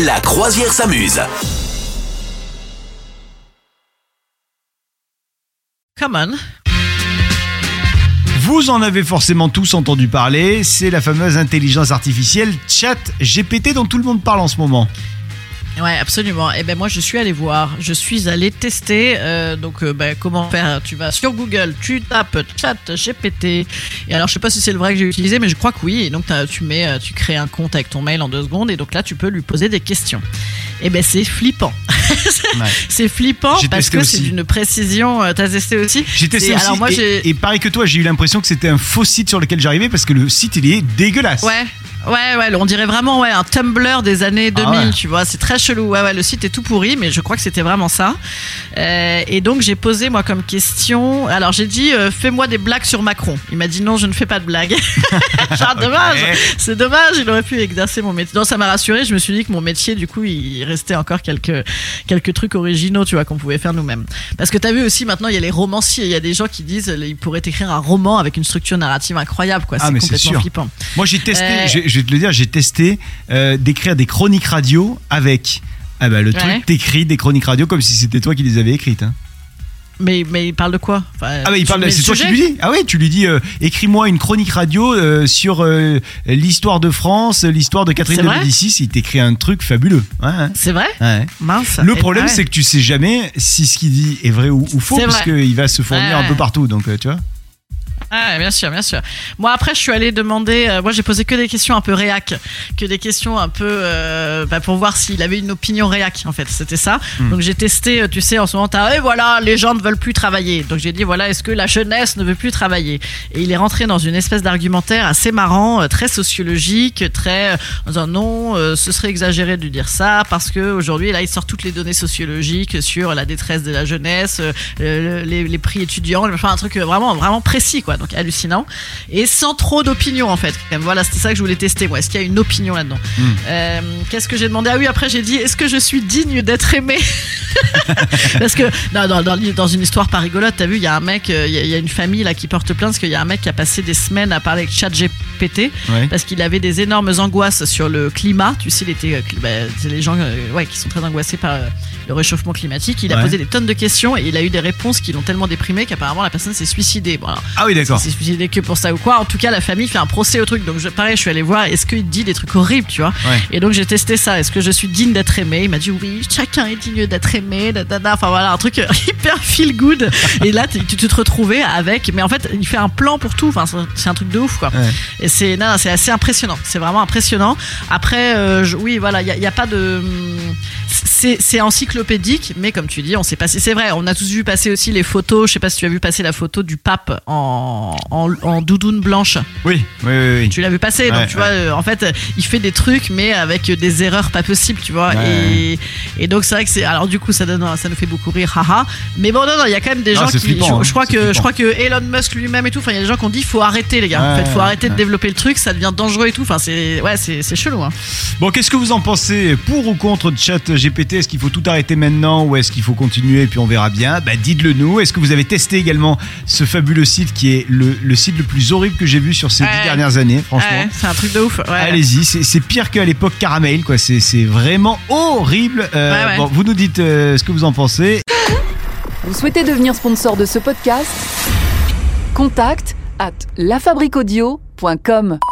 La croisière s'amuse. Come on. Vous en avez forcément tous entendu parler, c'est la fameuse intelligence artificielle Chat GPT dont tout le monde parle en ce moment. Ouais, absolument. Et ben moi, je suis allé voir, je suis allé tester. euh, donc, euh, ben, comment faire? Tu vas sur Google, tu tapes Chat GPT. Et alors, je sais pas si c'est le vrai que j'ai utilisé, mais je crois que oui. Et donc, tu mets, euh, tu crées un compte avec ton mail en deux secondes, et donc là, tu peux lui poser des questions. Et ben, c'est flippant. Ouais. c'est flippant parce que c'est d'une précision. euh, T'as testé aussi J'ai testé Et aussi, Alors moi, et, pareil que toi, j'ai eu l'impression que c'était un faux site sur lequel j'arrivais parce que le site il est dégueulasse. Ouais. Ouais, ouais, on dirait vraiment ouais, un Tumblr des années 2000, Ah ouais. tu vois, c'est très chelou. Ouais, ouais, le site est tout pourri, mais je crois que c'était vraiment ça. Euh, et donc j'ai posé moi comme question, alors j'ai dit euh, fais-moi des blagues sur Macron. Il m'a dit non, je ne fais pas de blagues. Genre dommage, c'est dommage, il aurait pu exercer mon métier. Non, ça m'a rassuré, je me suis dit que mon métier du coup, il restait encore quelques quelques trucs originaux, tu vois, qu'on pouvait faire nous-mêmes. Parce que t'as vu aussi maintenant, il y a les romanciers, il y a des gens qui disent ils pourraient écrire un roman avec une structure narrative incroyable quoi, Ah, c'est c'est complètement sûr. flippant. Moi j'ai testé, Euh, je, je vais te le dire, j'ai testé euh, d'écrire des chroniques radio avec. Ah bah le Ouais. truc, t'écris des chroniques radio comme si c'était toi qui les avais écrites. hein. Mais, mais il parle de quoi Enfin, Ah bah il parle, c'est toi qui lui dis. Ah ouais, tu lui dis, euh, écris-moi une chronique radio euh, sur euh, l'histoire de France, l'histoire de Catherine de Médicis. Il t'écrit un truc fabuleux. Ouais, ouais. C'est vrai Ouais. Mince. Le problème, c'est que tu sais jamais si ce qu'il dit est vrai ou, ou faux, parce qu'il va se fournir un peu partout. Donc, tu vois. Ah, bien sûr, bien sûr. Moi, après, je suis allée demander. euh, moi, j'ai posé que des questions un peu réac, que des questions un peu euh, bah, pour voir s'il avait une opinion réac. En fait, c'était ça. Hmm. Donc, j'ai testé. euh, Tu sais, en ce moment, t'as. Et voilà, les gens ne veulent plus travailler. Donc, j'ai dit voilà, est-ce que la jeunesse ne veut plus travailler? Et il est rentré dans une espèce d'argumentaire assez marrant, euh, très sociologique, très euh, en disant non, euh, ce serait exagéré de dire ça parce que aujourd'hui, là, il sort toutes les données sociologiques sur la détresse de la jeunesse, euh, le- les, les prix étudiants, enfin un truc vraiment vraiment précis quoi, donc hallucinant et sans trop d'opinion en fait. Voilà, c'était ça que je voulais tester moi. Est-ce qu'il y a une opinion là-dedans Mm. Euh, Qu'est-ce que j'ai demandé? Ah oui, après j'ai dit est-ce que je suis digne d'être aimé Parce que dans, dans, dans, dans une histoire pas rigolote, t'as vu, il y a un mec, euh, il y, a- il y a une famille là qui porte plainte parce qu'il y a un mec qui a passé des semaines à parler avec ChatGPT Ouais. parce qu'il avait des énormes angoisses sur le climat. Tu sais, il était, euh, bah, les gens euh, ouais, qui sont très angoissés par euh, le réchauffement climatique. Il a Ouais. posé des tonnes de questions et il a eu des réponses qui l'ont tellement déprimé qu'apparemment la personne s'est suicidée. Bon, alors, Ah oui, d'accord. s'est suicidée que pour ça ou quoi. En tout cas, la famille fait un procès au truc. Donc, je, pareil, je suis allé voir. Est-ce qu'il dit des trucs horribles, tu vois? Et donc, j'ai testé ça. Est-ce que je suis digne d'être aimé Il m'a dit oui. Chacun est digne d'être aimé. da, da, da. Enfin voilà, un truc hyper feel good. Et là, tu te retrouvais avec. Mais en fait, il fait un plan pour tout. Enfin, c'est- un truc de ouf, quoi. Et c'est non, non, c'est assez impressionnant. C'est vraiment impressionnant. Après, euh, je- oui, voilà, il y a, il pas de. C'est encyclopédique, mais comme tu dis, on sait pas si c'est vrai. On a tous vu passer aussi les photos. Je sais pas si tu as vu passer la photo du pape en, en, en doudoune blanche. Oui, oui, oui. oui. Tu l'as vu passer, Ouais, donc tu vois, euh, en fait, il fait des trucs, mais avec des erreurs pas possibles, tu vois. Ouais, et, et donc c'est vrai que c'est, alors du coup, ça donne, ça nous fait beaucoup rire, haha. Mais bon, non, non, il y a quand même des Non, gens qui, flippant, je, hein, je crois que, je crois que Elon Musk lui-même et tout, enfin, il y a des gens qui ont dit, faut arrêter, les gars. en fait, faut arrêter de ouais. Développer le truc, ça devient dangereux et tout. Enfin, c'est, ouais, c'est, chelou, hein. Bon, qu'est-ce que vous en pensez Pour ou contre de chat GPT Est-ce qu'il faut tout arrêter maintenant ou est-ce qu'il faut continuer et puis on verra bien? Bah dites-le nous. Est-ce que vous avez testé également ce fabuleux site qui est le, le site le plus horrible que j'ai vu sur ces Ouais. dix dernières années, franchement? Ouais, c'est un truc de ouf. Ouais. Allez-y, c'est pire qu'à l'époque Caramel, quoi. C'est c'est vraiment horrible. Euh, Ouais, ouais. Bon, vous nous dites euh, ce que vous en pensez. Vous souhaitez devenir sponsor de ce podcast? Contact à lafabriquaudio.com francemusique.com.